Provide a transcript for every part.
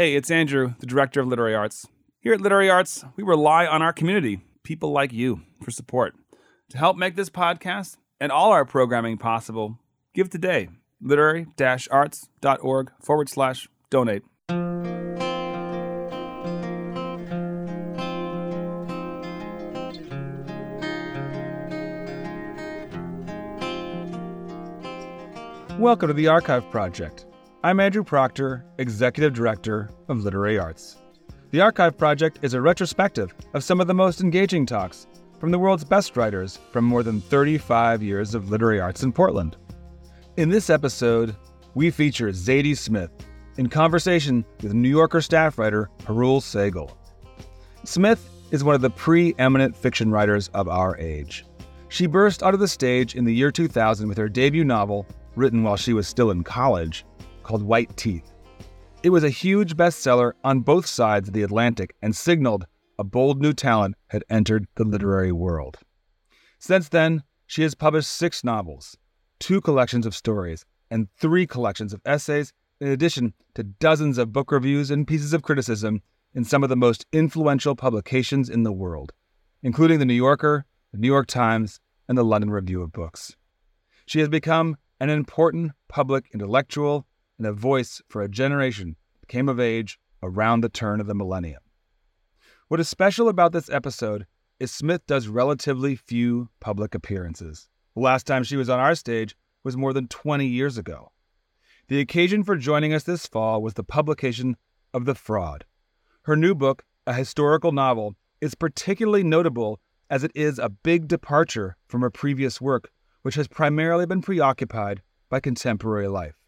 Hey, it's Andrew, the director of Literary Arts. Here at Literary Arts, we rely on our community, people like you, for support. To help make this podcast and all our programming possible, give today. Literary arts.org forward slash donate. Welcome to the Archive Project. I'm Andrew Proctor, Executive Director of Literary Arts. The Archive Project is a retrospective of some of the most engaging talks from the world's best writers from more than 35 years of literary arts in Portland. In this episode, we feature Zadie Smith in conversation with New Yorker staff writer Parul Sehgal. Smith is one of the preeminent fiction writers of our age. She burst onto the stage in the year 2000 with her debut novel, written while she was still in college, called White Teeth. It was a huge bestseller on both sides of the Atlantic and signaled a bold new talent had entered the literary world. Since then, she has published six novels, two collections of stories, and three collections of essays, in addition to dozens of book reviews and pieces of criticism in some of the most influential publications in the world, including The New Yorker, The New York Times, and the London Review of Books. She has become an important public intellectual and a voice for a generation came of age around the turn of the millennium. What is special about this episode is Smith does relatively few public appearances. The last time she was on our stage was more than 20 years ago. The occasion for joining us this fall was the publication of The Fraud. Her new book, a historical novel, is particularly notable as it is a big departure from her previous work, which has primarily been preoccupied by contemporary life.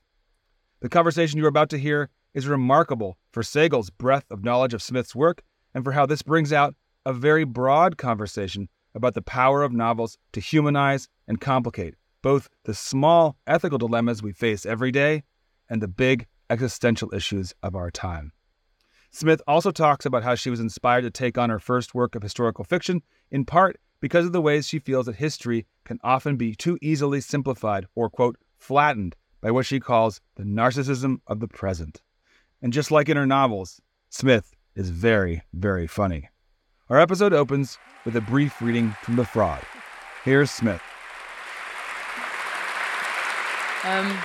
The conversation you're about to hear is remarkable for Sehgal's breadth of knowledge of Smith's work and for how this brings out a very broad conversation about the power of novels to humanize and complicate both the small ethical dilemmas we face every day and the big existential issues of our time. Smith also talks about how she was inspired to take on her first work of historical fiction, in part because of the ways she feels that history can often be too easily simplified or, quote, flattened by what she calls the narcissism of the present. And just like in her novels, Smith is very, very funny. Our episode opens with a brief reading from The Fraud. Here's Smith. Um,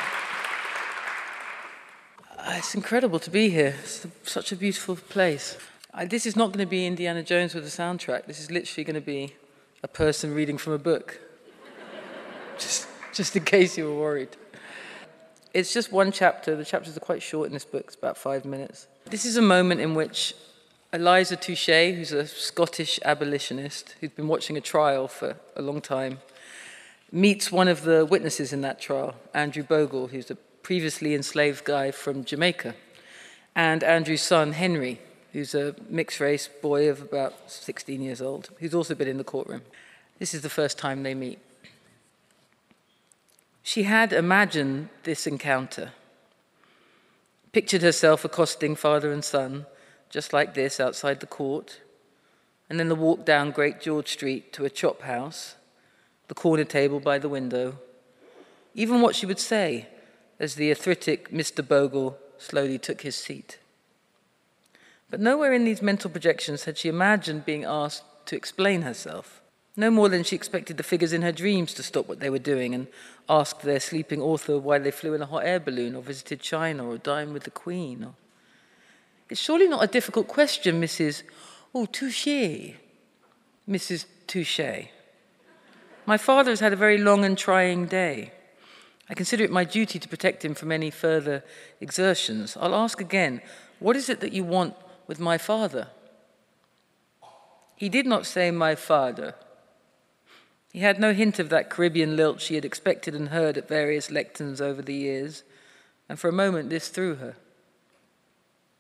it's incredible to be here. It's such a beautiful place. I, this is not going to be Indiana Jones with a soundtrack. This is literally going to be a person reading from a book. just, just in case you were worried. It's just one chapter. The chapters are quite short in this book, it's about five minutes. This is a moment in which Eliza Touchet, who's a Scottish abolitionist who's been watching a trial for a long time, meets one of the witnesses in that trial, Andrew Bogle, who's a previously enslaved guy from Jamaica, and Andrew's son, Henry, who's a mixed race boy of about 16 years old, who's also been in the courtroom. This is the first time they meet. She had imagined this encounter, pictured herself accosting father and son, just like this, outside the court, and then the walk down Great George Street to a chop house, the corner table by the window, even what she would say as the arthritic Mr. Bogle slowly took his seat. But nowhere in these mental projections had she imagined being asked to explain herself. No more than she expected the figures in her dreams to stop what they were doing and ask their sleeping author why they flew in a hot air balloon or visited China or dined with the Queen. Or... It's surely not a difficult question, Mrs. Oh, touche. Mrs. Touchet. My father has had a very long and trying day. I consider it my duty to protect him from any further exertions. I'll ask again what is it that you want with my father? He did not say my father. He had no hint of that Caribbean lilt she had expected and heard at various lecterns over the years, and for a moment this threw her.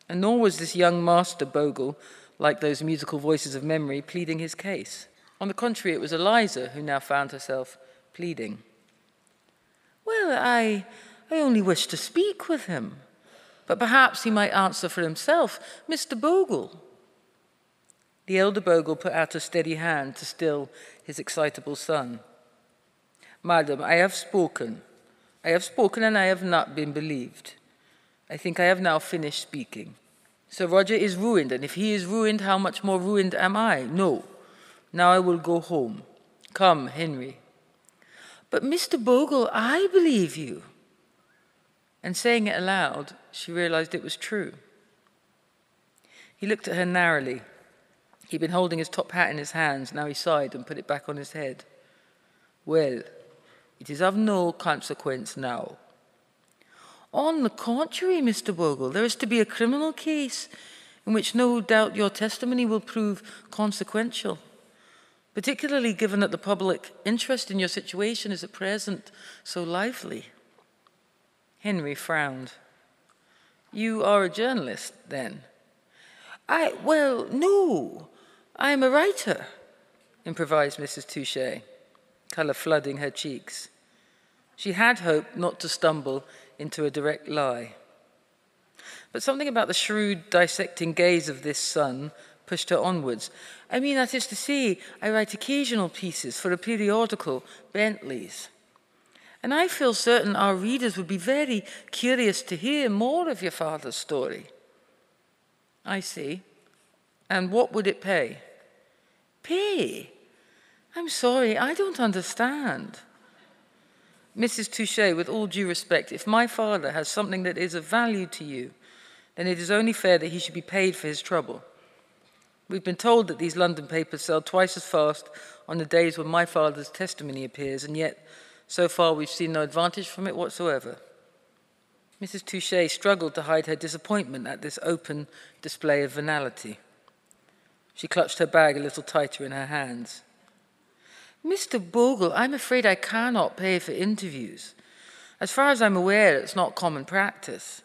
And nor was this young master Bogle, like those musical voices of memory, pleading his case. On the contrary, it was Eliza who now found herself pleading. Well, I, I only wish to speak with him, but perhaps he might answer for himself. Mr. Bogle, the elder Bogle put out a steady hand to still his excitable son. Madam, I have spoken. I have spoken and I have not been believed. I think I have now finished speaking. Sir Roger is ruined, and if he is ruined, how much more ruined am I? No. Now I will go home. Come, Henry. But Mr. Bogle, I believe you. And saying it aloud, she realized it was true. He looked at her narrowly. He'd been holding his top hat in his hands, now he sighed and put it back on his head. Well, it is of no consequence now. On the contrary, Mr. Bogle, there is to be a criminal case in which no doubt your testimony will prove consequential, particularly given that the public interest in your situation is at present so lively. Henry frowned. You are a journalist, then? I, well, no. I am a writer, improvised Mrs. Touchet, colour flooding her cheeks. She had hoped not to stumble into a direct lie. But something about the shrewd, dissecting gaze of this son pushed her onwards. I mean, that is to say, I write occasional pieces for a periodical, Bentley's. And I feel certain our readers would be very curious to hear more of your father's story. I see. And what would it pay? Pay? I'm sorry, I don't understand. Mrs. Touchet, with all due respect, if my father has something that is of value to you, then it is only fair that he should be paid for his trouble. We've been told that these London papers sell twice as fast on the days when my father's testimony appears, and yet so far, we've seen no advantage from it whatsoever. Mrs. Touchet struggled to hide her disappointment at this open display of venality. She clutched her bag a little tighter in her hands. Mr. Bogle, I'm afraid I cannot pay for interviews. As far as I'm aware, it's not common practice.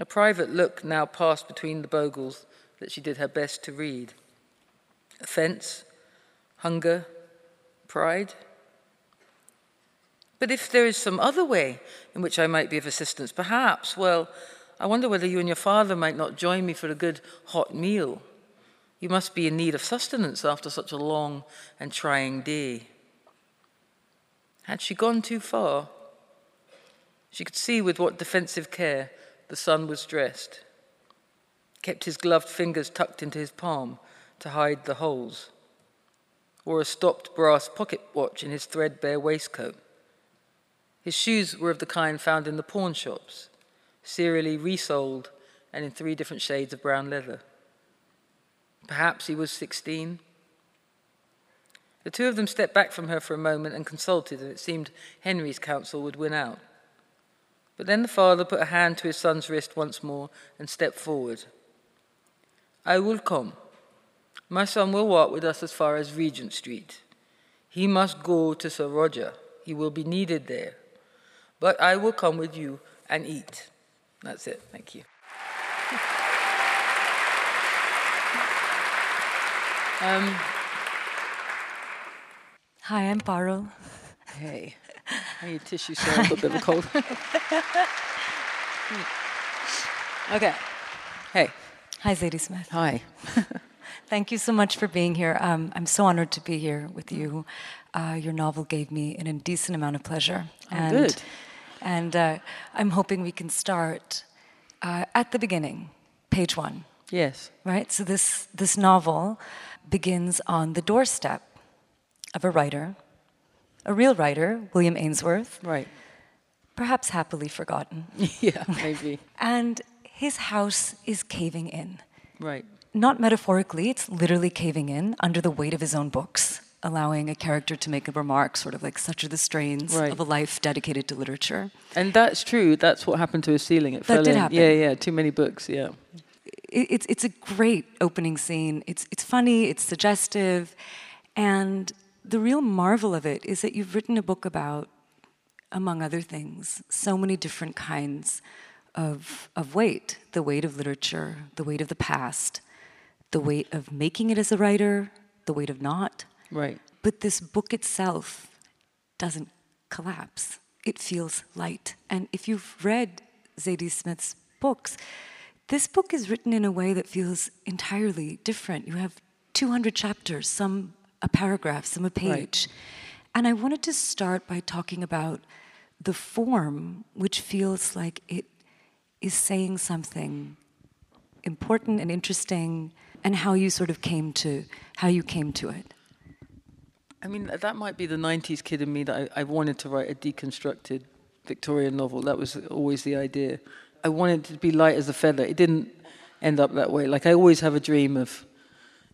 A private look now passed between the Bogles that she did her best to read. Offence, hunger, pride. But if there is some other way in which I might be of assistance, perhaps, well, I wonder whether you and your father might not join me for a good hot meal. You must be in need of sustenance after such a long and trying day. Had she gone too far? She could see with what defensive care the son was dressed, kept his gloved fingers tucked into his palm to hide the holes, wore a stopped brass pocket watch in his threadbare waistcoat. His shoes were of the kind found in the pawn shops, serially resold and in three different shades of brown leather. Perhaps he was 16. The two of them stepped back from her for a moment and consulted, and it seemed Henry's counsel would win out. But then the father put a hand to his son's wrist once more and stepped forward. I will come. My son will walk with us as far as Regent Street. He must go to Sir Roger. He will be needed there but I will come with you and eat. That's it. Thank you. Um, Hi, I'm Parul. Hey. I need tissue so I'm a little bit of cold. okay. Hey. Hi, Zadie Smith. Hi. Thank you so much for being here. Um, I'm so honored to be here with you. Uh, your novel gave me an indecent amount of pleasure. Oh, and good. And uh, I'm hoping we can start uh, at the beginning, page one. Yes. Right? So this, this novel begins on the doorstep of a writer, a real writer, William Ainsworth. Right. Perhaps happily forgotten. yeah, maybe. and his house is caving in. Right. Not metaphorically, it's literally caving in under the weight of his own books allowing a character to make a remark, sort of like such are the strains right. of a life dedicated to literature. And that's true. That's what happened to his ceiling. It that fell did in. happen. Yeah, yeah. Too many books. Yeah. It, it's it's a great opening scene. It's it's funny. It's suggestive, and the real marvel of it is that you've written a book about, among other things, so many different kinds of of weight. The weight of literature. The weight of the past. The weight of making it as a writer. The weight of not Right. But this book itself doesn't collapse. It feels light. And if you've read Zadie Smith's books, this book is written in a way that feels entirely different. You have 200 chapters, some a paragraph, some a page. Right. And I wanted to start by talking about the form, which feels like it is saying something important and interesting, and how you sort of came to how you came to it. I mean, that might be the '90s kid in me that I, I wanted to write a deconstructed Victorian novel. That was always the idea. I wanted it to be light as a feather. It didn't end up that way. Like I always have a dream of,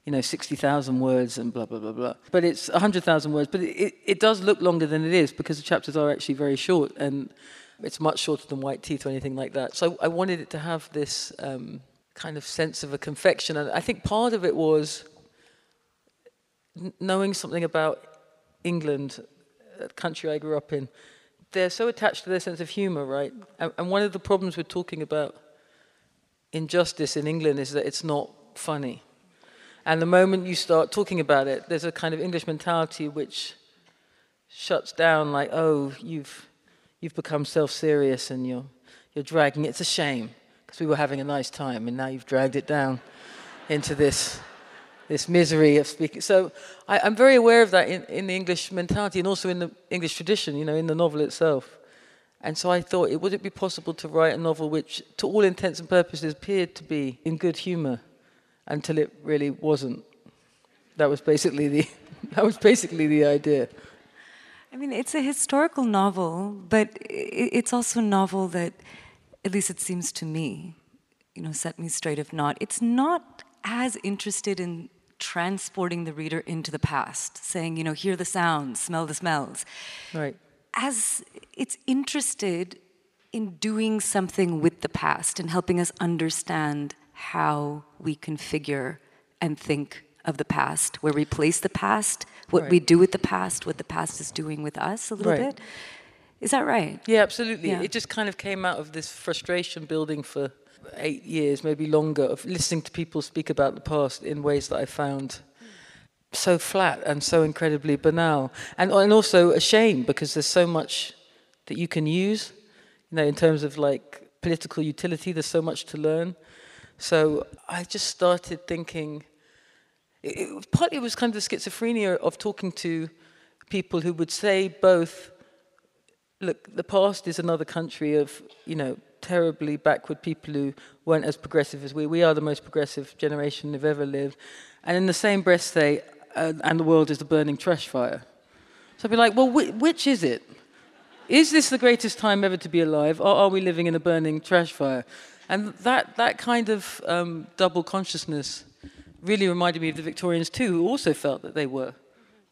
you know, 60,000 words and blah, blah, blah, blah. But it's 100,000 words. But it, it, it, does look longer than it is because the chapters are actually very short and it's much shorter than White Teeth or anything like that. So I wanted it to have this um, kind of sense of a confection. And I think part of it was knowing something about England, a country I grew up in they're so attached to their sense of humor, right? And, and one of the problems we're talking about injustice in England is that it's not funny. And the moment you start talking about it, there's a kind of English mentality which shuts down, like, oh, you've, you've become self serious and you're, you're dragging it. It's a shame because we were having a nice time and now you've dragged it down into this this misery of speaking. So I, am very aware of that in, in the English mentality and also in the English tradition, you know, in the novel itself. And so I thought, it, would it be possible to write a novel which, to all intents and purposes, appeared to be in good humour until it really wasn't? That was basically the, that was basically the idea. I mean, it's a historical novel, but it's also a novel that, at least it seems to me, you know, set me straight if not. It's not as interested in transporting the reader into the past, saying, you know, hear the sounds, smell the smells. Right. As it's interested in doing something with the past and helping us understand how we configure and think of the past, where we place the past, what right. we do with the past, what the past is doing with us a little right. bit. Is that right? Yeah, absolutely. Yeah. It just kind of came out of this frustration building for eight years, maybe longer, of listening to people speak about the past in ways that I found so flat and so incredibly banal, and and also a shame because there's so much that you can use, you know, in terms of like political utility. There's so much to learn. So I just started thinking. It, it, partly it was kind of the schizophrenia of talking to people who would say both, look, the past is another country of, you know, terribly backward people who weren't as progressive as we. We are the most progressive generation they've ever lived. And in the same breath say, uh, and the world is a burning trash fire. So I'd be like, well, wh- which is it? Is this the greatest time ever to be alive, or are we living in a burning trash fire? And that, that kind of um, double consciousness really reminded me of the Victorians too, who also felt that they were,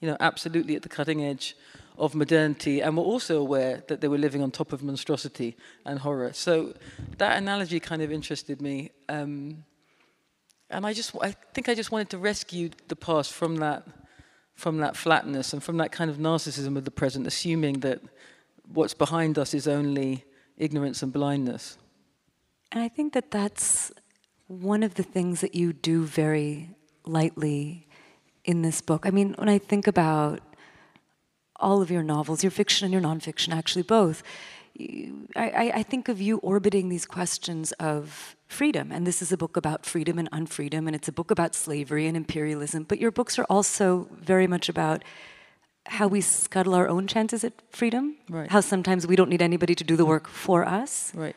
you know, absolutely at the cutting edge of modernity and were also aware that they were living on top of monstrosity and horror. So that analogy kind of interested me. Um, and I just, I think I just wanted to rescue the past from that, from that flatness and from that kind of narcissism of the present, assuming that what's behind us is only ignorance and blindness. And I think that that's one of the things that you do very lightly in this book. I mean, when I think about all of your novels, your fiction and your nonfiction, actually both. I, I, think of you orbiting these questions of freedom, and this is a book about freedom and unfreedom, and it's a book about slavery and imperialism. But your books are also very much about how we scuttle our own chances at freedom. Right. How sometimes we don't need anybody to do the work for us. Right.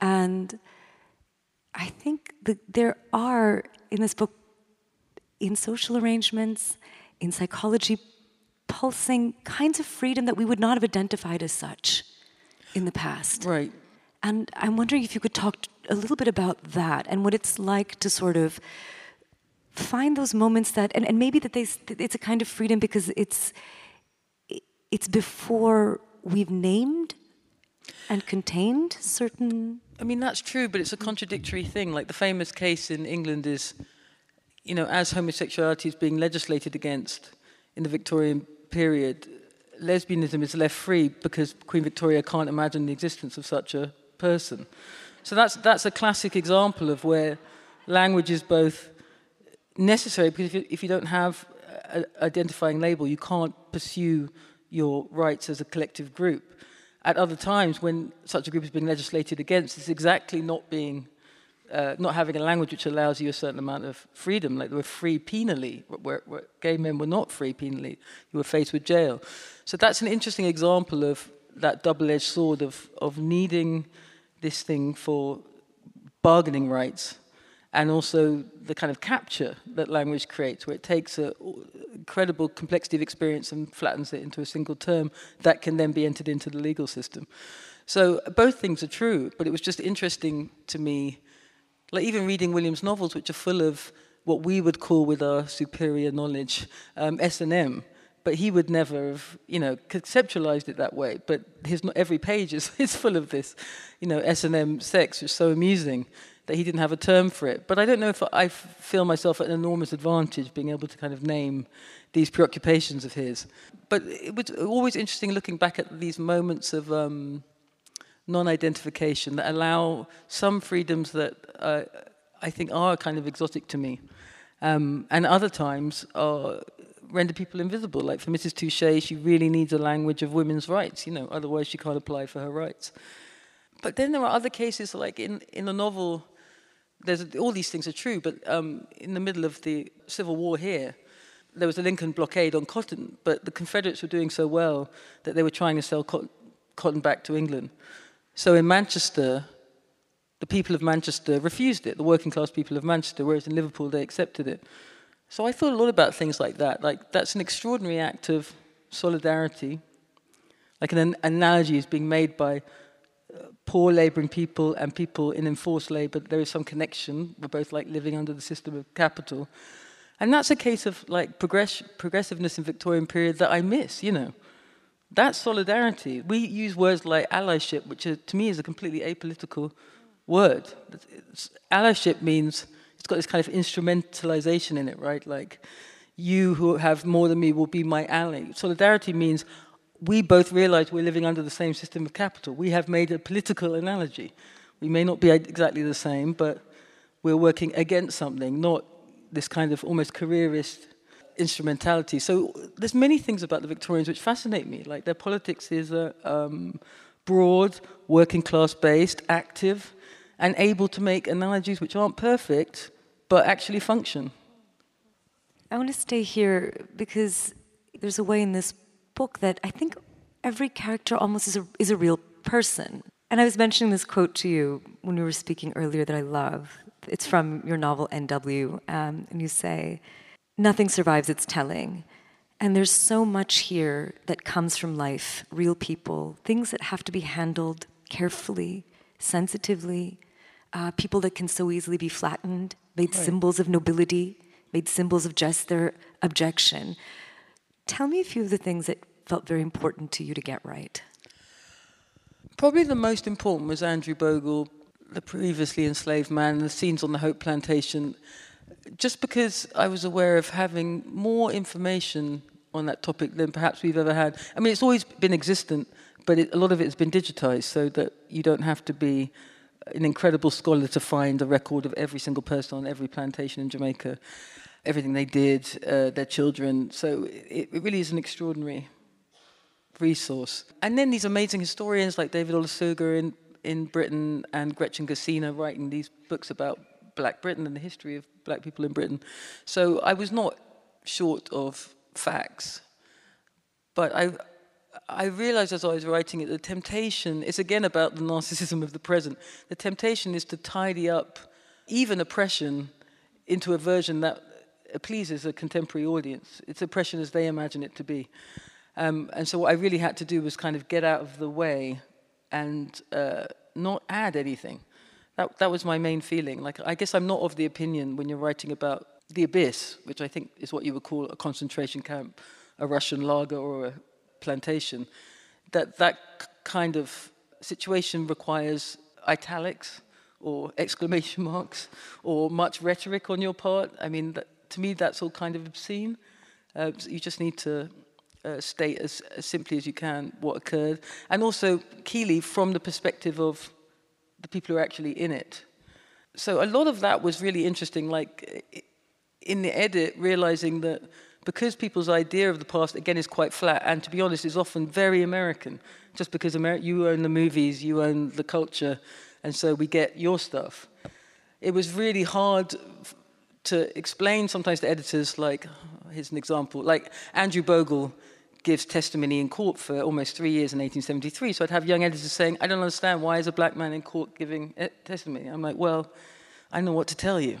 And I think that there are in this book, in social arrangements, in psychology pulsing kinds of freedom that we would not have identified as such in the past. Right. And I'm wondering if you could talk a little bit about that and what it's like to sort of find those moments that, and, and maybe that they, it's a kind of freedom because it's, it's before we've named and contained certain. I mean, that's true, but it's a contradictory thing. Like the famous case in England is, you know, as homosexuality is being legislated against in the Victorian period, lesbianism is left free because Queen Victoria can't imagine the existence of such a person. So that's, that's a classic example of where language is both necessary because if you, if you don't have an identifying label, you can't pursue your rights as a collective group. At other times, when such a group is being legislated against, it's exactly not being uh, not having a language which allows you a certain amount of freedom, like they were free penally, where, where, gay men were not free penally, you were faced with jail. So that's an interesting example of that double-edged sword of, of needing this thing for bargaining rights and also the kind of capture that language creates, where it takes an incredible complexity of experience and flattens it into a single term that can then be entered into the legal system. So both things are true, but it was just interesting to me, like even reading Williams' novels, which are full of what we would call, with our superior knowledge, um, S and M. But he would never have, you know, conceptualized it that way. But his every page is, is full of this, you know, S and M sex, which is so amusing that he didn't have a term for it. But I don't know if I feel myself at an enormous advantage being able to kind of name these preoccupations of his. But it was always interesting looking back at these moments of um, non-identification that allow some freedoms that uh, I think are kind of exotic to me, um, and other times are render people invisible. Like for Mrs. Touchet, she really needs a language of women's rights, you know, otherwise she can't apply for her rights. But then there are other cases, like in, in a novel, there's all these things are true, but um, in the middle of the Civil War here, there was a Lincoln blockade on cotton, but the Confederates were doing so well that they were trying to sell cotton back to England. So in Manchester, the people of Manchester refused it, the working class people of Manchester, whereas in Liverpool they accepted it. So I thought a lot about things like that. Like that's an extraordinary act of solidarity. Like an analogy is being made by uh, poor laboring people and people in enforced labor, there is some connection. We're both like living under the system of capital. And that's a case of like progress progressiveness in Victorian period that I miss, you know. That's solidarity. We use words like allyship, which are, to me is a completely apolitical word. It's, allyship means it's got this kind of instrumentalization in it, right? Like, you who have more than me will be my ally. Solidarity means we both realize we're living under the same system of capital. We have made a political analogy. We may not be exactly the same, but we're working against something, not this kind of almost careerist instrumentality. So there's many things about the Victorians which fascinate me. Like their politics is uh, um, broad, working class based, active, and able to make analogies which aren't perfect, but actually function. I want to stay here because there's a way in this book that I think every character almost is a, is a real person. And I was mentioning this quote to you when we were speaking earlier that I love. It's from your novel NW, um, and you say, Nothing survives its telling. And there's so much here that comes from life, real people, things that have to be handled carefully, sensitively, uh, people that can so easily be flattened, made right. symbols of nobility, made symbols of just their objection. Tell me a few of the things that felt very important to you to get right. Probably the most important was Andrew Bogle, the previously enslaved man, the scenes on the Hope Plantation. Just because I was aware of having more information on that topic than perhaps we've ever had. I mean, it's always been existent, but it, a lot of it has been digitized so that you don't have to be an incredible scholar to find a record of every single person on every plantation in Jamaica everything they did, uh, their children. So it, it, really is an extraordinary resource. And then these amazing historians like David Olusoga in, in Britain and Gretchen Gerzina writing these books about Black Britain and the history of black people in Britain. So I was not short of facts. But I, I realized as I was writing it, the temptation is again about the narcissism of the present. The temptation is to tidy up even oppression into a version that pleases a contemporary audience. It's oppression as they imagine it to be. Um, and so what I really had to do was kind of get out of the way and uh, not add anything. That, that was my main feeling. Like, I guess I'm not of the opinion when you're writing about the abyss, which I think is what you would call a concentration camp, a Russian lager, or a plantation, that that kind of situation requires italics or exclamation marks or much rhetoric on your part. I mean, that, to me, that's all kind of obscene. Uh, you just need to uh, state as, as, simply as you can what occurred. And also, Keeley, from the perspective of the people who are actually in it. So a lot of that was really interesting, like in the edit, realizing that because people's idea of the past, again, is quite flat, and to be honest, is often very American. Just because you own the movies, you own the culture, and so we get your stuff. It was really hard to explain sometimes to editors, like, here's an example, like Andrew Bogle gives testimony in court for almost three years in 1873. So I'd have young editors saying, I don't understand, why is a black man in court giving eh, testimony? I'm like, well, I know what to tell you.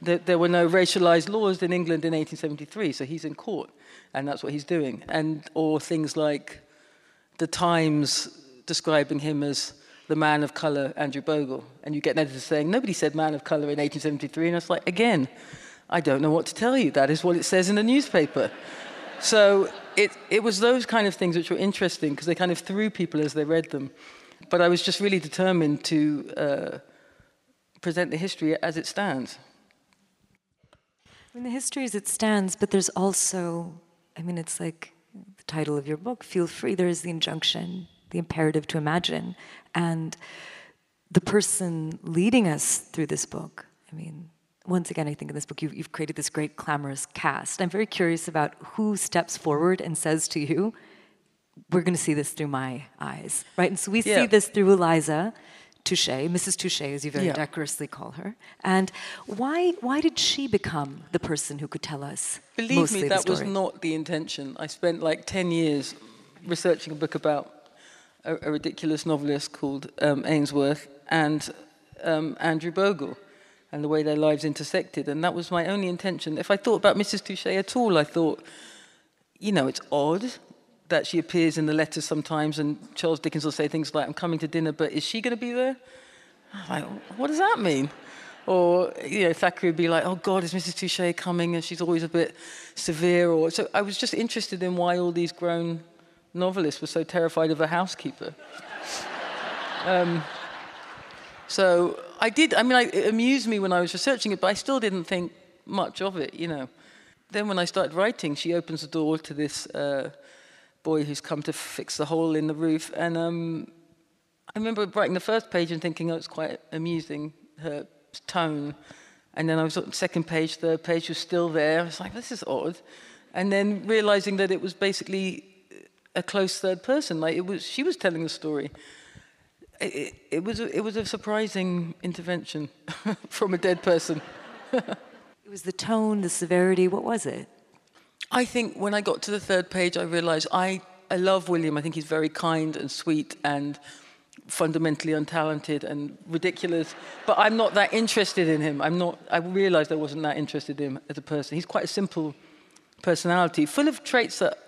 There, there were no racialized laws in England in 1873, so he's in court, and that's what he's doing. And or things like the Times describing him as the man of color, Andrew Bogle, and you get an editor saying nobody said man of color in 1873, and it's like again, I don't know what to tell you. That is what it says in the newspaper. so it, it was those kind of things which were interesting because they kind of threw people as they read them. But I was just really determined to uh, present the history as it stands. I mean, the history as it stands, but there's also, I mean, it's like the title of your book, Feel Free. There is the injunction, the imperative to imagine. And the person leading us through this book, I mean, once again, I think in this book you've, you've created this great clamorous cast. I'm very curious about who steps forward and says to you, we're going to see this through my eyes, right? And so we yeah. see this through Eliza, Touchet, Mrs. Touchet, as you very yeah. decorously call her. And why why did she become the person who could tell us? Believe me, that was not the intention. I spent like ten years researching a book about a, a ridiculous novelist called um, Ainsworth and um, Andrew Bogle, and the way their lives intersected. And that was my only intention. If I thought about Mrs. Touchet at all, I thought, you know, it's odd that she appears in the letters sometimes, and Charles Dickens will say things like, I'm coming to dinner, but is she going to be there? I'm like, what does that mean? Or, you know, Thackeray would be like, oh God, is Mrs. Touchet coming? And she's always a bit severe. Or So I was just interested in why all these grown novelists were so terrified of a housekeeper. um, so I did, I mean, it amused me when I was researching it, but I still didn't think much of it, you know. Then when I started writing, she opens the door to this uh, boy who's come to fix the hole in the roof. And um, I remember writing the first page and thinking, oh, it's quite amusing, her tone. And then I was on the second page, third page was still there. I was like, this is odd. And then realizing that it was basically a close third person, like it was, she was telling the story. It, it, was, a, it was a surprising intervention from a dead person. it was the tone, the severity, what was it? I think when I got to the third page, I realized I, I love William. I think he's very kind and sweet and fundamentally untalented and ridiculous. But I'm not that interested in him. I'm not, I realized I wasn't that interested in him as a person. He's quite a simple personality, full of traits that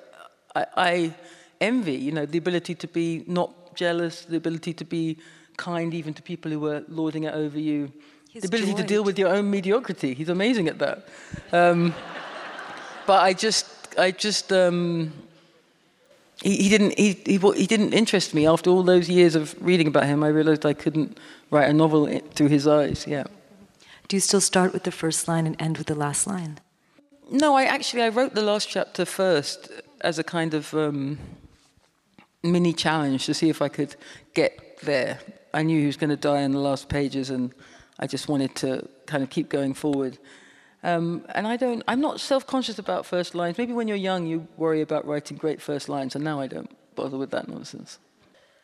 I, I envy, you know, the ability to be not jealous, the ability to be kind even to people who were lording it over you, He's the ability joined. to deal with your own mediocrity. He's amazing at that. Um, but I just, I just, um, he, he, didn't, he, he, he didn't interest me. After all those years of reading about him, I realized I couldn't write a novel through his eyes. Yeah. Do you still start with the first line and end with the last line? No, I actually I wrote the last chapter first as a kind of um, mini challenge to see if I could get there. I knew he was going to die in the last pages, and I just wanted to kind of keep going forward. Um, and I don't, I'm not self-conscious about first lines. Maybe when you're young, you worry about writing great first lines, and now I don't bother with that nonsense.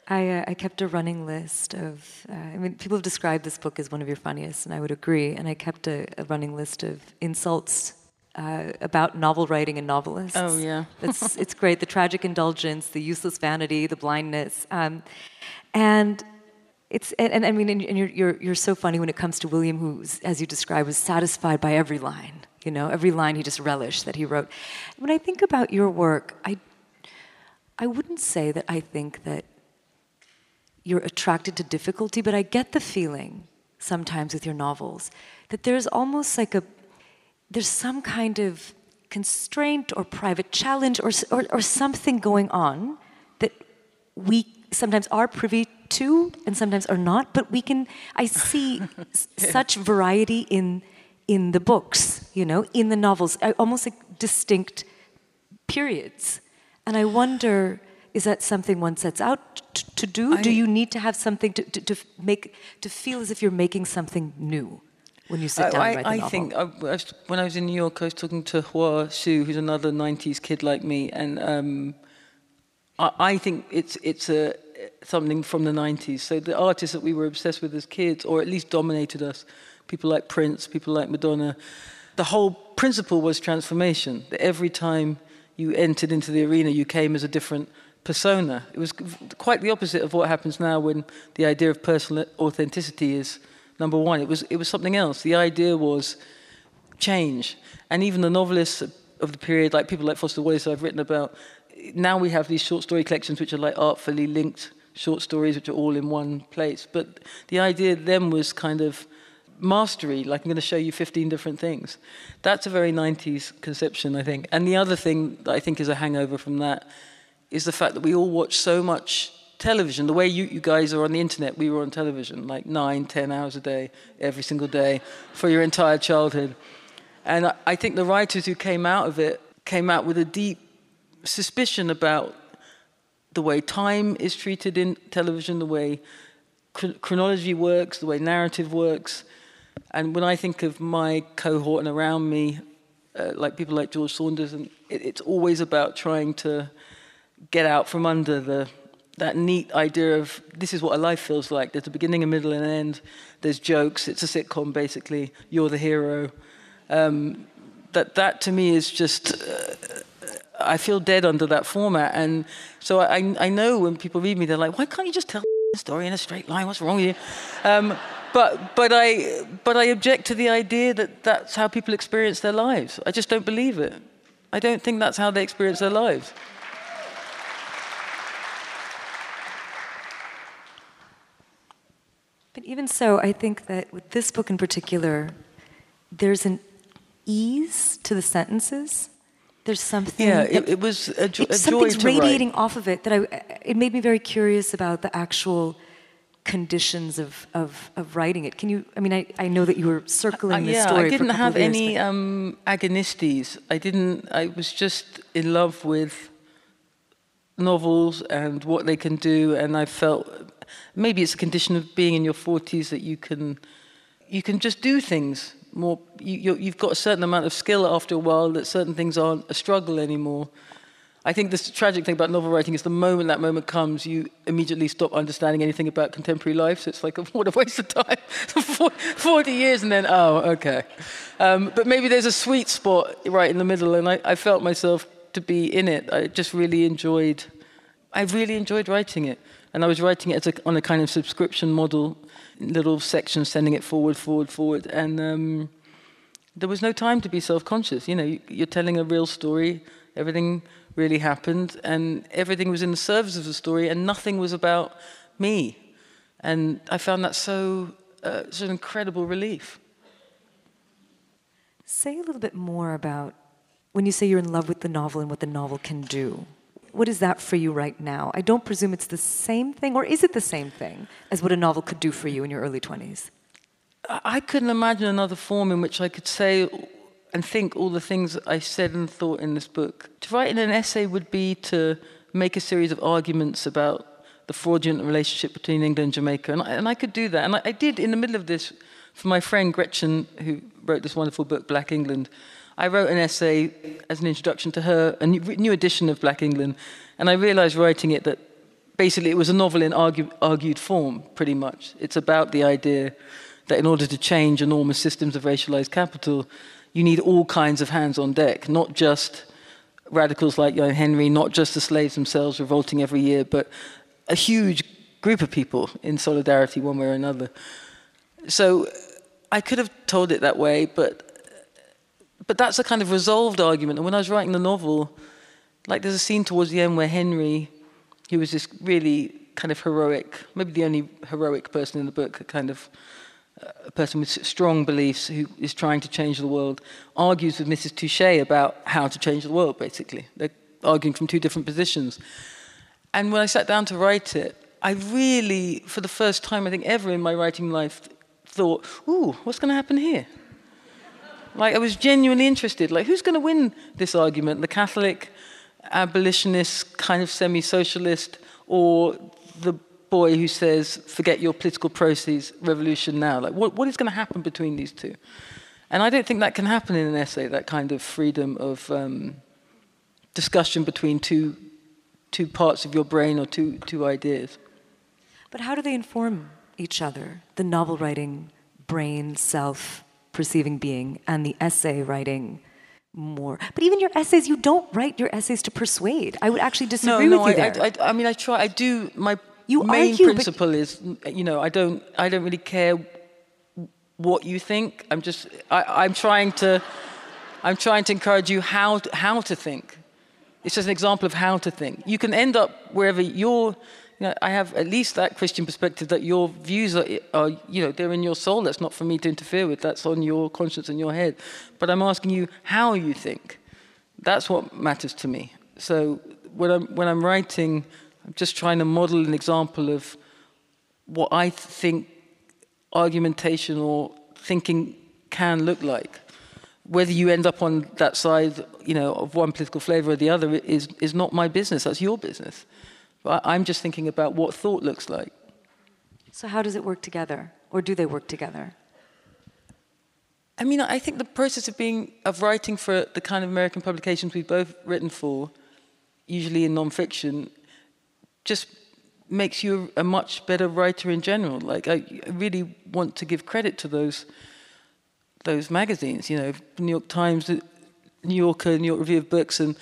I, uh, I kept a running list of, uh, I mean, people have described this book as one of your funniest, and I would agree. And I kept a, a running list of insults uh, about novel writing and novelists. Oh yeah, it's it's great. The tragic indulgence, the useless vanity, the blindness, um, and it's and, and I mean, and you're, you're you're so funny when it comes to William, who, as you described, was satisfied by every line. You know, every line he just relished that he wrote. When I think about your work, I I wouldn't say that I think that you're attracted to difficulty, but I get the feeling sometimes with your novels that there's almost like a there's some kind of constraint or private challenge or, or, or something going on that we sometimes are privy to and sometimes are not but we can i see such variety in in the books you know in the novels almost like distinct periods. And i wonder is that something one sets out t- to do? I, do you need to have something to, to, to, make to feel as if you're making something new when you sit down I, and write the I novel? think I, was, when I was in New York, I was talking to Hua Hsu, who's another '90s kid like me, and um, I, I, think it's it's a something from the 90s. So the artists that we were obsessed with as kids, or at least dominated us, people like Prince, people like Madonna, the whole principle was transformation. That every time you entered into the arena, you came as a different persona. It was quite the opposite of what happens now when the idea of personal authenticity is number one. It was it was something else. The idea was change, and even the novelists of the period, like people like Foster Wallace, I've written about. Now we have these short story collections which are like artfully linked short stories, which are all in one place. But the idea then was kind of mastery, like I'm going to show you 15 different things. That's a very 90s conception, I think. And the other thing that I think is a hangover from that is the fact that we all watch so much television. The way you, you guys are on the internet, we were on television like nine, ten hours a day, every single day for your entire childhood. And I, I think the writers who came out of it came out with a deep suspicion about the way time is treated in television, the way chronology works, the way narrative works. And when I think of my cohort and around me, uh, like people like George Saunders, and it, it's always about trying to get out from under the that neat idea of this is what a life feels like. There's a beginning, a middle, and an end. There's jokes. It's a sitcom, basically. You're the hero. Um, that that to me is just. Uh, I feel dead under that format, and so I I know when people read me, they're like, why can't you just tell a story in a straight line? What's wrong with you? Um, but but I but I object to the idea that that's how people experience their lives. I just don't believe it. I don't think that's how they experience their lives. Even so, I think that with this book in particular, there's an ease to the sentences. There's something. Yeah, it, it was a, jo- a something's radiating write. off of it that I. It made me very curious about the actual conditions of, of, of writing it. Can you, I mean, I, I know that you were circling uh, yeah, story. I didn't have years, any um, agonistes. I didn't, I was just in love with novels and what they can do, and I felt maybe it's a condition of being in your 40s that you can, you can just do things more. You, you've got a certain amount of skill after a while that certain things aren't a struggle anymore. I think the tragic thing about novel writing is the moment that moment comes, you immediately stop understanding anything about contemporary life. So it's like, what a waste of time. 40 years and then, oh, okay. Um, but maybe there's a sweet spot right in the middle, and I, I felt myself to be in it. I just really enjoyed, I really enjoyed writing it. And I was writing it a, on a kind of subscription model, little sections, sending it forward, forward, forward. And um, there was no time to be self conscious. You know, you're telling a real story, everything really happened, and everything was in the service of the story, and nothing was about me. And I found that so, uh, an incredible relief. Say a little bit more about when you say you're in love with the novel and what the novel can do. What is that for you right now? I don't presume it's the same thing, or is it the same thing as what a novel could do for you in your early 20s? I couldn't imagine another form in which I could say and think all the things I said and thought in this book. To write in an essay would be to make a series of arguments about the fraudulent relationship between England and Jamaica. And I, and I could do that. And I, I, did in the middle of this for my friend Gretchen, who wrote this wonderful book, Black England. I wrote an essay as an introduction to her, a new, edition of Black England. And I realized writing it that basically it was a novel in argue, argued form, pretty much. It's about the idea that in order to change enormous systems of racialized capital, you need all kinds of hands on deck, not just radicals like Young Henry, not just the slaves themselves revolting every year, but a huge group of people in solidarity one way or another. So I could have told it that way, but but that's a kind of resolved argument. And when I was writing the novel, like there's a scene towards the end where Henry, who was this really kind of heroic, maybe the only heroic person in the book, a kind of uh, a person with strong beliefs who is trying to change the world, argues with Mrs. Touchet about how to change the world, basically. They're arguing from two different positions. And when I sat down to write it, I really, for the first time, I think, ever in my writing life, thought, ooh, what's going to happen here? Like, I was genuinely interested. Like, who's going to win this argument? The Catholic abolitionist, kind of semi socialist, or the boy who says, forget your political process, revolution now? Like, what, what is going to happen between these two? And I don't think that can happen in an essay, that kind of freedom of um, discussion between two, two parts of your brain or two, two ideas. But how do they inform each other? The novel writing, brain, self, perceiving being, and the essay writing, more. But even your essays, you don't write your essays to persuade. I would actually disagree no, no, with you I, there. I, I, I mean, I try. I do. My you main argue, principle is, you know, I don't, I don't really care what you think. I'm just, I, am trying to, I'm trying to encourage you how to, how to think. It's just an example of how to think. You can end up wherever you're. You know, I have at least that Christian perspective that your views are, are, you know, they're in your soul. That's not for me to interfere with. That's on your conscience and your head. But I'm asking you how you think. That's what matters to me. So when I'm when I'm writing, I'm just trying to model an example of what I think argumentation or thinking can look like. Whether you end up on that side, you know, of one political flavor or the other is, is not my business. That's your business. But I'm just thinking about what thought looks like. So how does it work together, or do they work together? I mean, I think the process of being of writing for the kind of American publications we've both written for, usually in nonfiction, just makes you a much better writer in general. Like I really want to give credit to those those magazines. You know, New York Times, New Yorker, New York Review of Books, and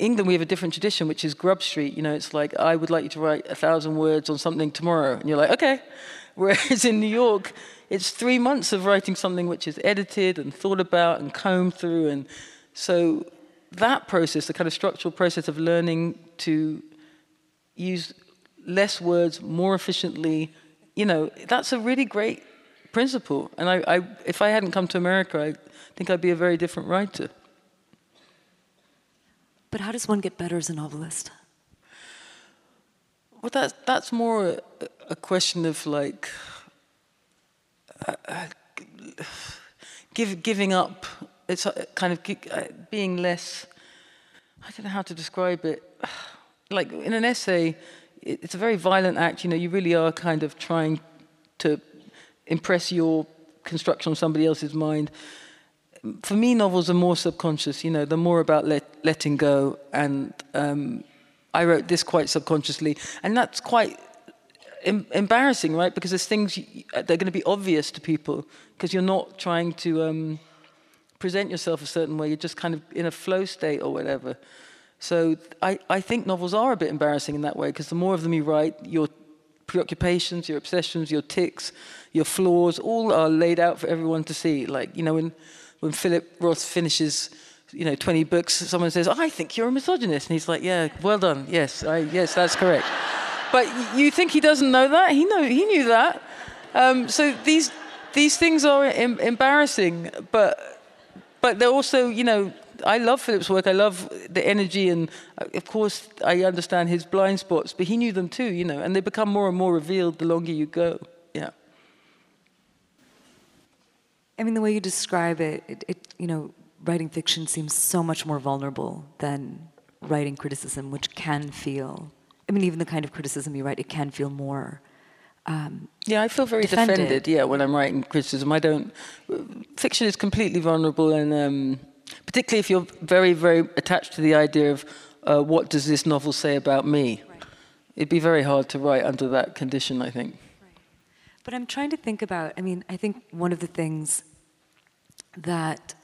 England we have a different tradition, which is Grub Street. You know, it's like I would like you to write a thousand words on something tomorrow, and you're like, okay. Whereas in New York, it's three months of writing something which is edited and thought about and combed through, and so that process, the kind of structural process of learning to use less words more efficiently, you know, that's a really great principle. And I, I, if I hadn't come to America, I think I'd be a very different writer. But how does one get better as a novelist? Well, that's, that's more a, question of like uh, uh, give, giving up. It's kind of uh, being less, I don't know how to describe it. Like in an essay, it's a very violent act. You know, you really are kind of trying to impress your construction on somebody else's mind. For me, novels are more subconscious. You know, they're more about let, letting go. And um, I wrote this quite subconsciously, and that's quite em- embarrassing, right? Because there's things you, they're going to be obvious to people because you're not trying to um, present yourself a certain way. You're just kind of in a flow state or whatever. So I, I think novels are a bit embarrassing in that way because the more of them you write, your preoccupations, your obsessions, your ticks, your flaws, all are laid out for everyone to see. Like, you know, when, when Philip Roth finishes, you know, 20 books, someone says, I think you're a misogynist. And he's like, yeah, well done. Yes, I, yes, that's correct. but you think he doesn't know that? He, know, he knew that. Um, so these, these things are em- embarrassing, but, but they're also, you know, I love Philip's work. I love the energy, and uh, of course, I understand his blind spots, but he knew them too, you know, and they become more and more revealed the longer you go. Yeah. I mean, the way you describe it, it, it you know, writing fiction seems so much more vulnerable than writing criticism, which can feel. I mean, even the kind of criticism you write, it can feel more. Um, yeah, I feel very defended. defended. Yeah, when I'm writing criticism, I don't. Fiction is completely vulnerable, and um, particularly if you're very, very attached to the idea of uh, what does this novel say about me. Right. It'd be very hard to write under that condition, I think. Right. But I'm trying to think about, I mean, I think one of the things that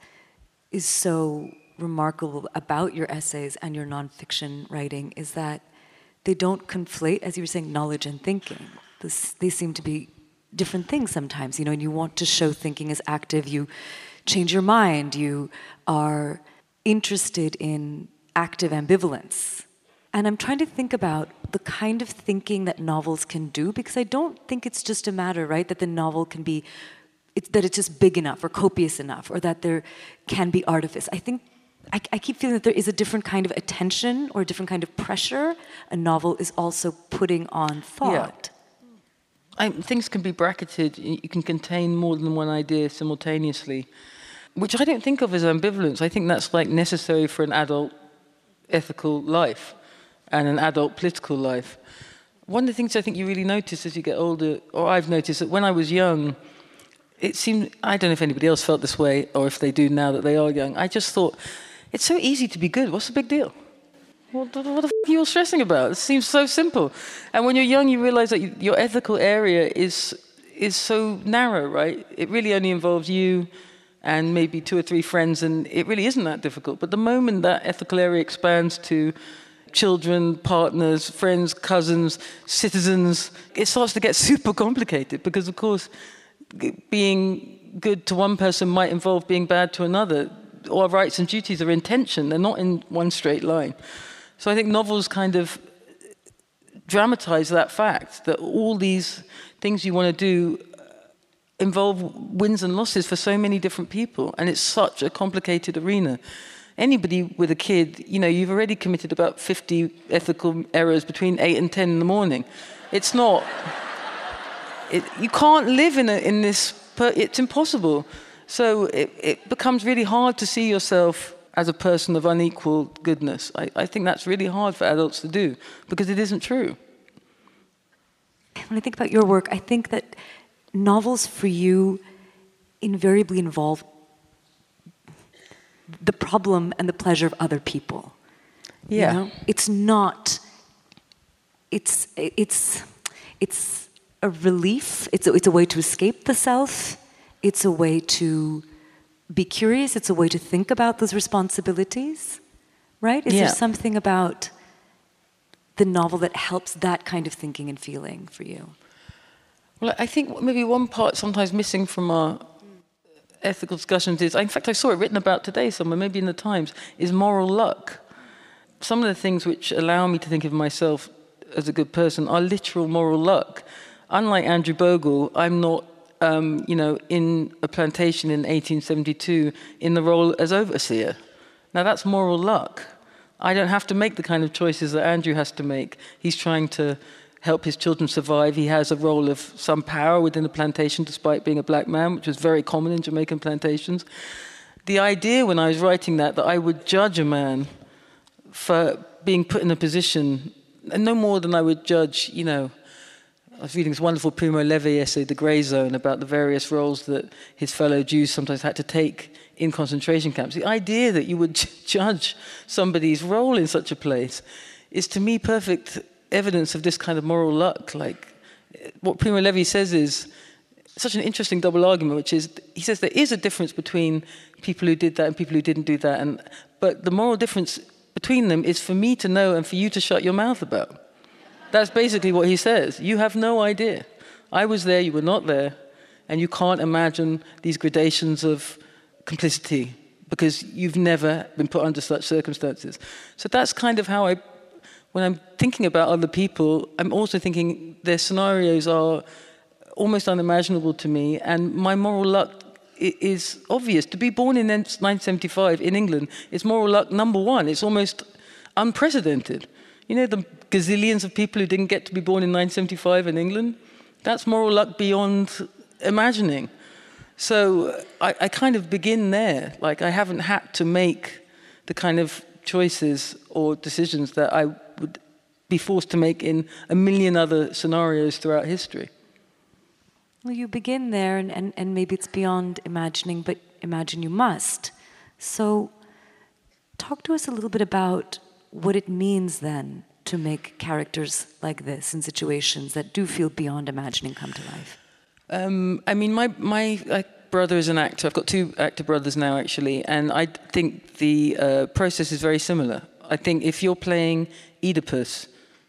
is so remarkable about your essays and your nonfiction writing is that they don't conflate, as you were saying, knowledge and thinking. This, they seem to be different things sometimes, you know, and you want to show thinking as active. You change your mind, you are interested in active ambivalence. And I'm trying to think about the kind of thinking that novels can do because I don't think it's just a matter, right, that the novel can be, it's, that it's just big enough or copious enough or that there can be artifice. I think I, I, keep feeling that there is a different kind of attention or a different kind of pressure a novel is also putting on thought. Yeah. I, things can be bracketed, you can contain more than one idea simultaneously which I don't think of as ambivalence. I think that's like necessary for an adult ethical life and an adult political life. One of the things I think you really notice as you get older, or I've noticed that when I was young, it seemed, I don't know if anybody else felt this way or if they do now that they are young. I just thought, it's so easy to be good. What's the big deal? What, what the f are you all stressing about? It seems so simple. And when you're young, you realize that you, your ethical area is, is so narrow, right? It really only involves you and maybe two or three friends, and it really isn't that difficult. But the moment that ethical area expands to children, partners, friends, cousins, citizens, it starts to get super complicated because, of course, being good to one person might involve being bad to another. Our rights and duties are in tension, they're not in one straight line. So I think novels kind of dramatize that fact that all these things you want to do uh, involve wins and losses for so many different people, and it's such a complicated arena. Anybody with a kid, you know, you've already committed about 50 ethical errors between 8 and 10 in the morning. It's not, it, you can't live in, a, in this, per, it's impossible. So it, it becomes really hard to see yourself as a person of unequal goodness. I, I think that's really hard for adults to do because it isn't true. When I think about your work, I think that novels for you invariably involve the problem and the pleasure of other people. Yeah. You know? It's not it's it's it's a relief. It's a, it's a way to escape the self. It's a way to be curious. It's a way to think about those responsibilities, right? Is yeah. there something about the novel that helps that kind of thinking and feeling for you? Well, I think maybe one part sometimes missing from our ethical discussions is, in fact, I saw it written about today somewhere, maybe in the Times, is moral luck. Some of the things which allow me to think of myself as a good person are literal moral luck. Unlike Andrew Bogle, I'm not, um, you know, in a plantation in 1872 in the role as overseer. Now that's moral luck. I don't have to make the kind of choices that Andrew has to make. He's trying to help his children survive. He has a role of some power within the plantation, despite being a black man, which was very common in Jamaican plantations. The idea when I was writing that, that I would judge a man for being put in a position, no more than I would judge, you know, I was reading this wonderful Primo Levi essay, The Grey Zone, about the various roles that his fellow Jews sometimes had to take in concentration camps. The idea that you would judge somebody's role in such a place is to me perfect evidence of this kind of moral luck. Like what Primo Levi says is such an interesting double argument, which is he says there is a difference between people who did that and people who didn't do that, and but the moral difference between them is for me to know and for you to shut your mouth about. That's basically what he says. You have no idea. I was there, you were not there, and you can't imagine these gradations of complicity because you've never been put under such circumstances. So that's kind of how I when I'm thinking about other people, I'm also thinking their scenarios are almost unimaginable to me, and my moral luck is obvious. To be born in 1975 in England is moral luck number one. It's almost unprecedented. You know, the gazillions of people who didn't get to be born in 1975 in England? That's moral luck beyond imagining. So I, I kind of begin there. Like, I haven't had to make the kind of choices or decisions that I would be forced to make in a million other scenarios throughout history. Well, you begin there, and, and, and maybe it's beyond imagining, but imagine you must. So, talk to us a little bit about what it means then to make characters like this in situations that do feel beyond imagining come to life. Um, I mean, my my brother is an actor. I've got two actor brothers now, actually, and I think the uh, process is very similar. I think if you're playing Oedipus,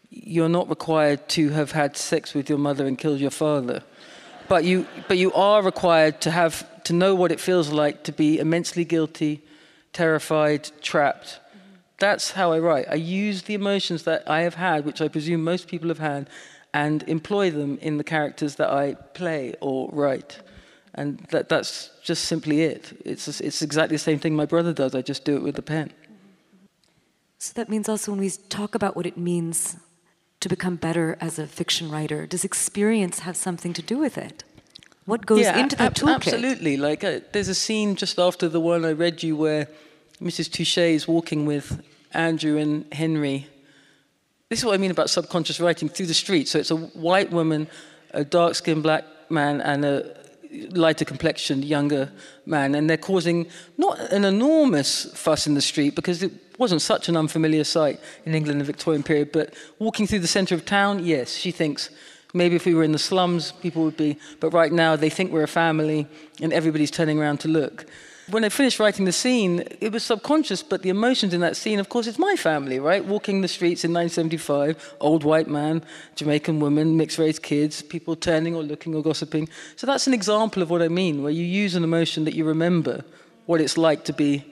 you're not required to have had sex with your mother and killed your father. But you, but you are required to have to know what it feels like to be immensely guilty, terrified, trapped. That's how I write. I use the emotions that I have had, which I presume most people have had, and employ them in the characters that I play or write. And that, that's just simply it. It's, it's exactly the same thing my brother does. I just do it with a pen. So that means also when we talk about what it means to become better as a fiction writer, does experience have something to do with it? What goes yeah, into that ab- toolkit? Absolutely. Like uh, there's a scene just after the one I read you where Mrs. Touchet is walking with Andrew and Henry. This is what I mean about subconscious writing through the street. So it's a white woman, a dark-skinned black man, and a lighter complexioned younger man, and they're causing not an enormous fuss in the street because it wasn't such an unfamiliar sight in England in the Victorian period, but walking through the centre of town, yes, she thinks maybe if we were in the slums, people would be, but right now they think we're a family and everybody's turning around to look. When I finished writing the scene, it was subconscious, but the emotions in that scene, of course, it's my family, right? Walking the streets in 1975, old white man, Jamaican woman, mixed race kids, people turning or looking or gossiping. So that's an example of what I mean, where you use an emotion that you remember what it's like to be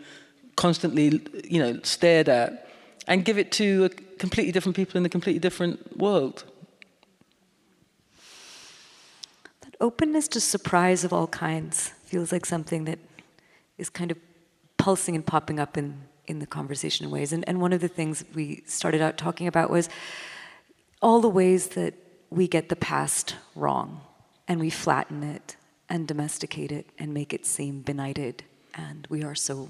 constantly, you know, stared at, and give it to completely different people in a completely different world. That openness to surprise of all kinds feels like something that is kind of pulsing and popping up in, in the conversation in ways. And, and one of the things we started out talking about was all the ways that we get the past wrong and we flatten it and domesticate it and make it seem benighted. And we are so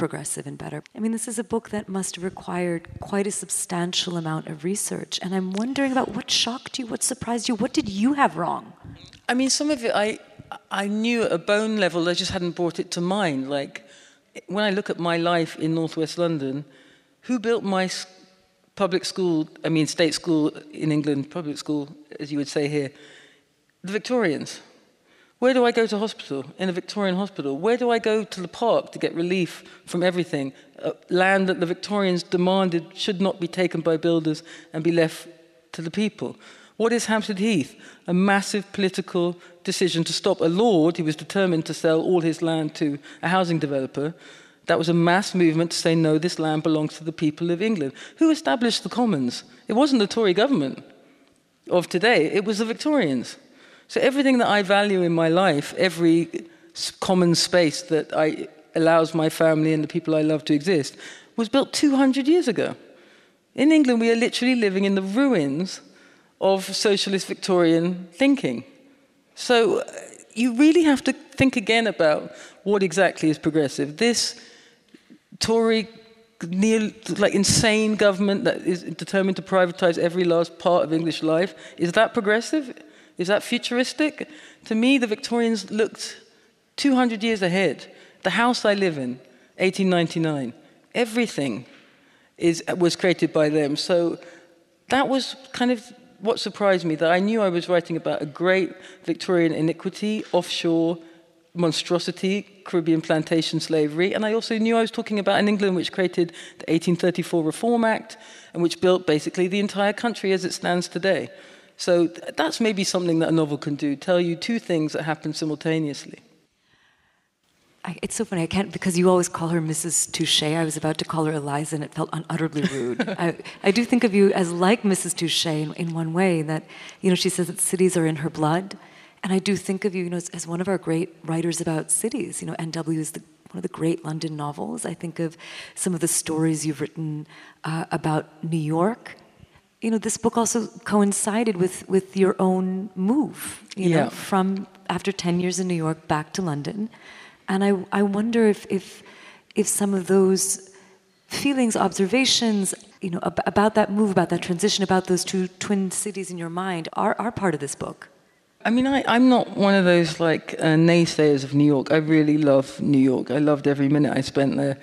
progressive and better. I mean, this is a book that must have required quite a substantial amount of research. And I'm wondering about what shocked you, what surprised you, what did you have wrong? I mean, some of it I, I knew at a bone level, I just hadn't brought it to mind. Like, when I look at my life in northwest London, who built my public school, I mean, state school in England, public school, as you would say here? The Victorians. Where do I go to hospital? In a Victorian hospital. Where do I go to the park to get relief from everything? Uh, land that the Victorians demanded should not be taken by builders and be left to the people. What is Hampstead Heath? A massive political decision to stop a lord who was determined to sell all his land to a housing developer. That was a mass movement to say, no, this land belongs to the people of England. Who established the Commons? It wasn't the Tory government of today, it was the Victorians. So everything that I value in my life, every common space that I, allows my family and the people I love to exist, was built 200 years ago. In England, we are literally living in the ruins of socialist Victorian thinking. So uh, you really have to think again about what exactly is progressive. This Tory, near, like insane government that is determined to privatize every last part of English life, is that progressive? Is that futuristic? To me, the Victorians looked 200 years ahead. The house I live in, 1899, everything is, was created by them. So that was kind of what surprised me that I knew I was writing about a great Victorian iniquity, offshore monstrosity, Caribbean plantation slavery, and I also knew I was talking about an England which created the 1834 Reform Act and which built basically the entire country as it stands today. So that's maybe something that a novel can do tell you two things that happen simultaneously. I, it's so funny. I can't because you always call her Mrs. Touchet. I was about to call her Eliza, and it felt unutterably rude. I, I, do think of you as like Mrs. Touchet in, in, one way that you know she says that cities are in her blood, and I do think of you, you know, as, as one of our great writers about cities. You know, N.W. is the, one of the great London novels. I think of some of the stories you've written uh, about New York. You know, this book also coincided with with your own move. You yeah. know, from after ten years in New York back to London and I, I wonder if, if, if some of those feelings, observations, you know, ab- about that move, about that transition, about those two twin cities in your mind are, are part of this book. I mean, I, I'm not one of those like uh, naysayers of New York. I really love New York. I loved every minute I spent there.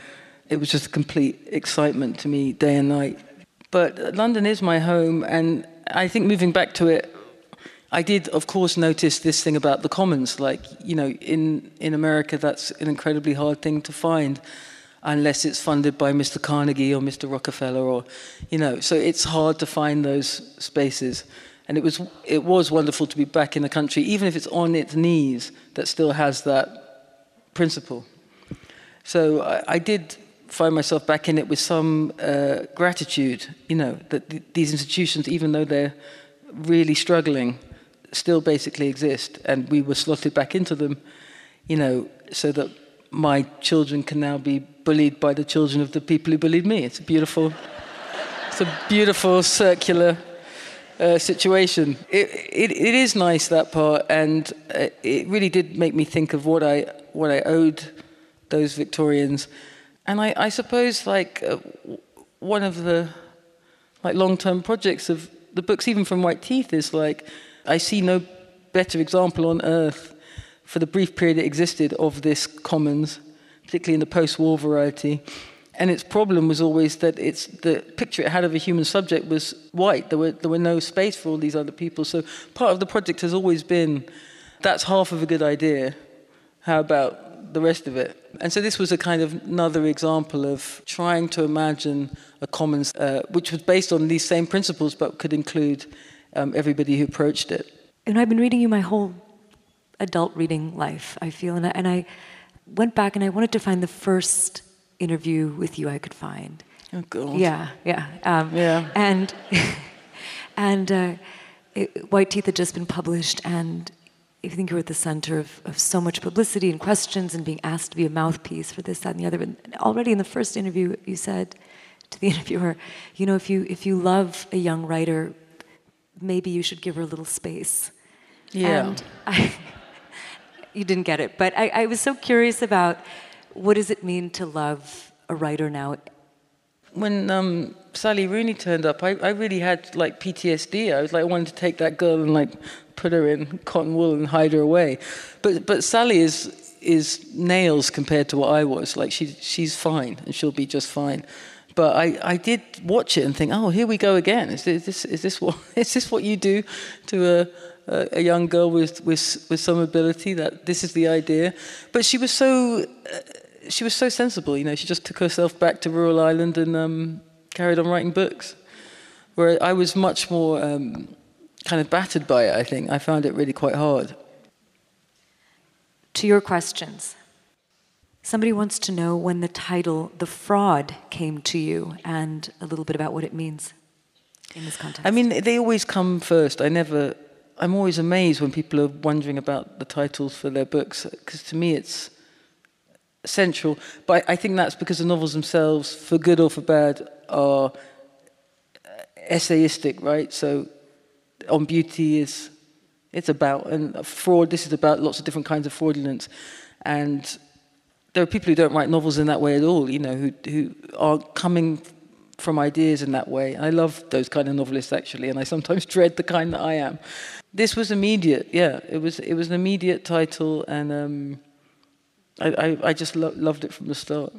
It was just complete excitement to me, day and night. But London is my home, and I think moving back to it I did, of course, notice this thing about the commons. Like, you know, in, in America, that's an incredibly hard thing to find unless it's funded by Mr. Carnegie or Mr. Rockefeller or, you know, so it's hard to find those spaces. And it was, it was wonderful to be back in a country, even if it's on its knees, that still has that principle. So I, I did find myself back in it with some uh, gratitude, you know, that th- these institutions, even though they're really struggling, still basically exist, and we were slotted back into them, you know, so that my children can now be bullied by the children of the people who bullied me. It's a beautiful, it's a beautiful circular uh, situation. It, it, it is nice that part, and uh, it really did make me think of what I what I owed those Victorians, and I, I suppose like uh, one of the like long-term projects of the books, even from White Teeth, is like I see no better example on earth for the brief period it existed of this commons, particularly in the post war variety. And its problem was always that it's, the picture it had of a human subject was white. There were, there were no space for all these other people. So part of the project has always been that's half of a good idea. How about the rest of it. And so this was a kind of another example of trying to imagine a commons, uh, which was based on these same principles, but could include um, everybody who approached it. And I've been reading you my whole adult reading life, I feel. And I, and I went back and I wanted to find the first interview with you I could find. Oh, God. Yeah, yeah. Um, yeah. And, and uh, it, White Teeth had just been published, and I think you were at the center of, of so much publicity and questions and being asked to be a mouthpiece for this, that, and the other. But already in the first interview, you said to the interviewer, you know, if you, if you love a young writer, maybe you should give her a little space. Yeah. And I, you didn't get it, but I, I was so curious about what does it mean to love a writer now? When um, Sally Rooney turned up, I, I really had like PTSD. I was like, I wanted to take that girl and like put her in cotton wool and hide her away. But but Sally is is nails compared to what I was. Like she she's fine and she'll be just fine. But I, I did watch it and think, oh, here we go again. Is this is this what is this what you do to a a, young girl with, with with some ability? That this is the idea. But she was so. Uh, she was so sensible, you know. She just took herself back to rural Ireland and um, carried on writing books. Where I was much more um, kind of battered by it, I think. I found it really quite hard. To your questions. Somebody wants to know when the title The Fraud came to you and a little bit about what it means in this context. I mean, they always come first. I never, I'm always amazed when people are wondering about the titles for their books because to me it's central. But I think that's because the novels themselves, for good or for bad, are essayistic, right? So on beauty is it's about and fraud this is about lots of different kinds of fraudulence and there are people who don't write novels in that way at all you know who who are coming from ideas in that way i love those kind of novelists actually and i sometimes dread the kind that i am this was immediate yeah it was it was an immediate title and um, I, I, I just lo- loved it from the start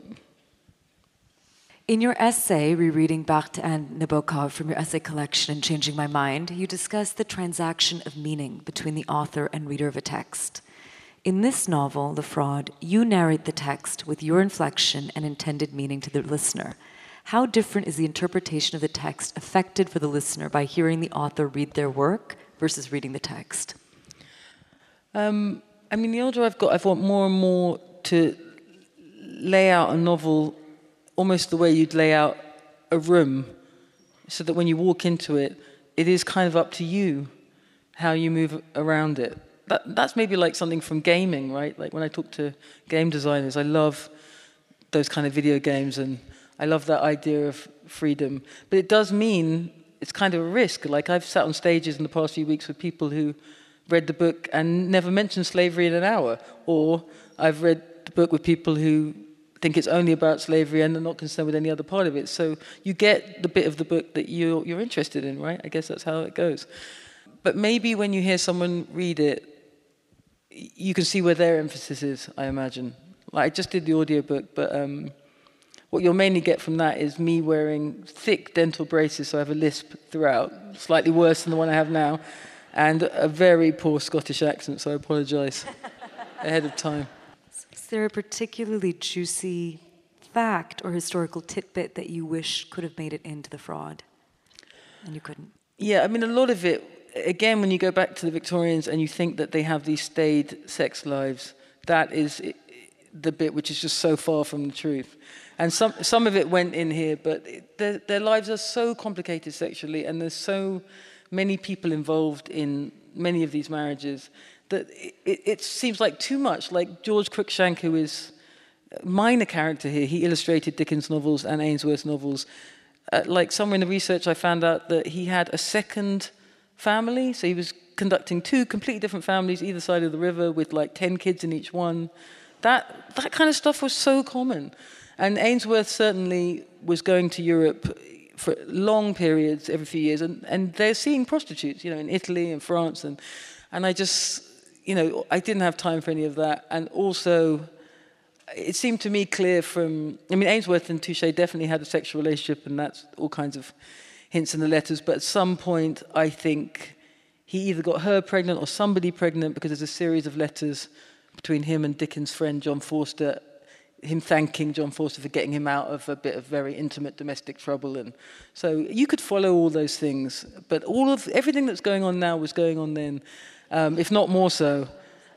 in your essay, Rereading Barthes and Nabokov from your essay collection, and Changing My Mind, you discuss the transaction of meaning between the author and reader of a text. In this novel, The Fraud, you narrate the text with your inflection and intended meaning to the listener. How different is the interpretation of the text affected for the listener by hearing the author read their work versus reading the text? Um, I mean, the older I've got, I've want more and more to lay out a novel almost the way you'd lay out a room so that when you walk into it, it is kind of up to you how you move around it. That, that's maybe like something from gaming, right? Like when I talk to game designers, I love those kind of video games and I love that idea of freedom. But it does mean it's kind of a risk. Like I've sat on stages in the past few weeks with people who read the book and never mentioned slavery in an hour. Or I've read the book with people who think it's only about slavery and they're not concerned with any other part of it. So you get the bit of the book that you're, you're interested in, right? I guess that's how it goes. But maybe when you hear someone read it, you can see where their emphasis is, I imagine. Like I just did the audiobook, but um, what you'll mainly get from that is me wearing thick dental braces, so I have a lisp throughout, slightly worse than the one I have now, and a very poor Scottish accent, so I apologise ahead of time there a particularly juicy fact or historical tidbit that you wish could have made it into the fraud and you couldn't? Yeah, I mean, a lot of it, again, when you go back to the Victorians and you think that they have these staid sex lives, that is the bit which is just so far from the truth. And some, some of it went in here, but it, their, their lives are so complicated sexually, and there's so many people involved in many of these marriages that it, it seems like too much. Like George Cruikshank, who is a minor character here, he illustrated Dickens novels and Ainsworth novels. Uh, like somewhere in the research, I found out that he had a second family, so he was conducting two completely different families either side of the river with like 10 kids in each one. That, that kind of stuff was so common. And Ainsworth certainly was going to Europe for long periods every few years, and, and they're seeing prostitutes, you know, in Italy and France. And, and I just, you know, I didn't have time for any of that. And also, it seemed to me clear from, I mean, Ainsworth and Touchet definitely had a sexual relationship, and that's all kinds of hints in the letters. But at some point, I think he either got her pregnant or somebody pregnant because there's a series of letters between him and Dickens' friend John Forster, him thanking John Forster for getting him out of a bit of very intimate domestic trouble. And so you could follow all those things, but all of everything that's going on now was going on then, um, if not more so.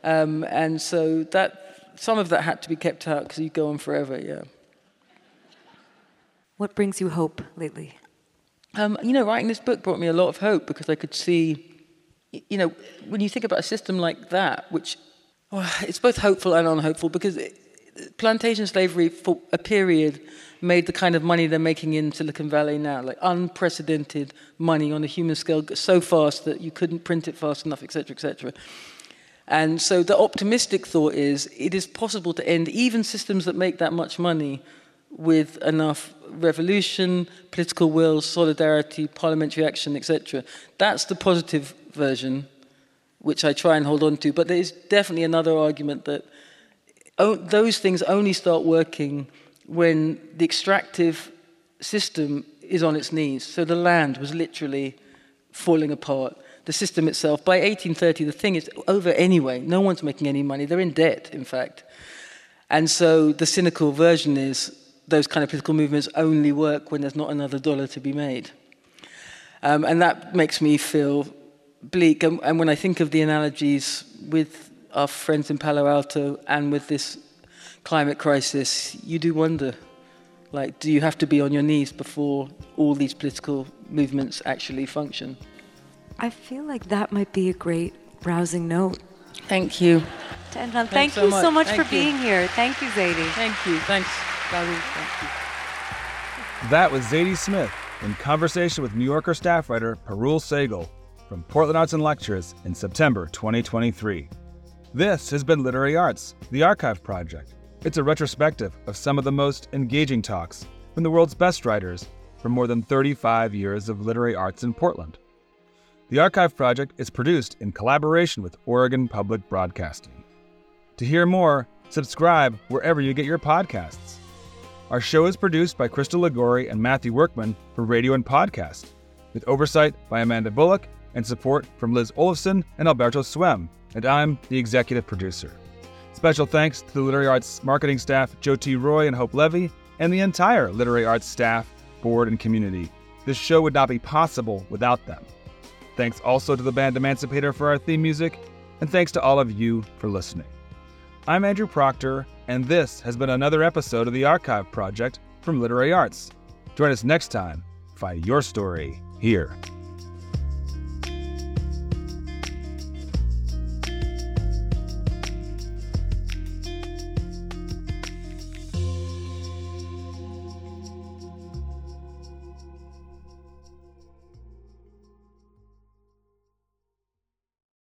Um, and so that some of that had to be kept out because you go on forever, yeah. What brings you hope lately? Um, you know, writing this book brought me a lot of hope because I could see, you know, when you think about a system like that, which well, it's both hopeful and unhopeful because it, plantation slavery for a period made the kind of money they're making in Silicon Valley now, like unprecedented money on a human scale, so fast that you couldn't print it fast enough, etc., etc. And so the optimistic thought is it is possible to end even systems that make that much money with enough revolution, political will, solidarity, parliamentary action, etc. That's the positive version, which I try and hold on to. But there is definitely another argument that those things only start working when the extractive system is on its knees. So the land was literally falling apart. The system itself, by 1830, the thing is over anyway. No one's making any money. They're in debt, in fact. And so the cynical version is those kind of political movements only work when there's not another dollar to be made. Um, and that makes me feel bleak. And, and when I think of the analogies with our friends in Palo Alto and with this climate crisis, you do wonder like, do you have to be on your knees before all these political movements actually function? I feel like that might be a great rousing note. Thank you. To end on. Thank you so much, Thank for you. being here. Thank you, Zadie. Thank you. Thanks. That was Zadie Smith in conversation with New Yorker staff writer Parul Sehgal from Portland Arts and Lectures in September 2023. This has been Literary Arts, the Archive Project. It's a retrospective of some of the most engaging talks from the world's best writers from more than 35 years of literary arts in Portland. The Archive Project is produced in collaboration with Oregon Public Broadcasting. To hear more, subscribe wherever you get your podcasts. Our show is produced by Crystal Ligori and Matthew Workman for radio and podcast, with oversight by Amanda Bullock and support from Liz Olafson and Alberto Swem, and I'm the executive producer. Special thanks to the Literary Arts marketing staff, Joe T. Roy and Hope Levy, and the entire Literary Arts staff, board, and community. This show would not be possible without them. Thanks also to the band Emancipator for our theme music, and thanks to all of you for listening. I'm Andrew Proctor, and this has been another episode of the Archive Project from Literary Arts. Join us next time. Find your story here.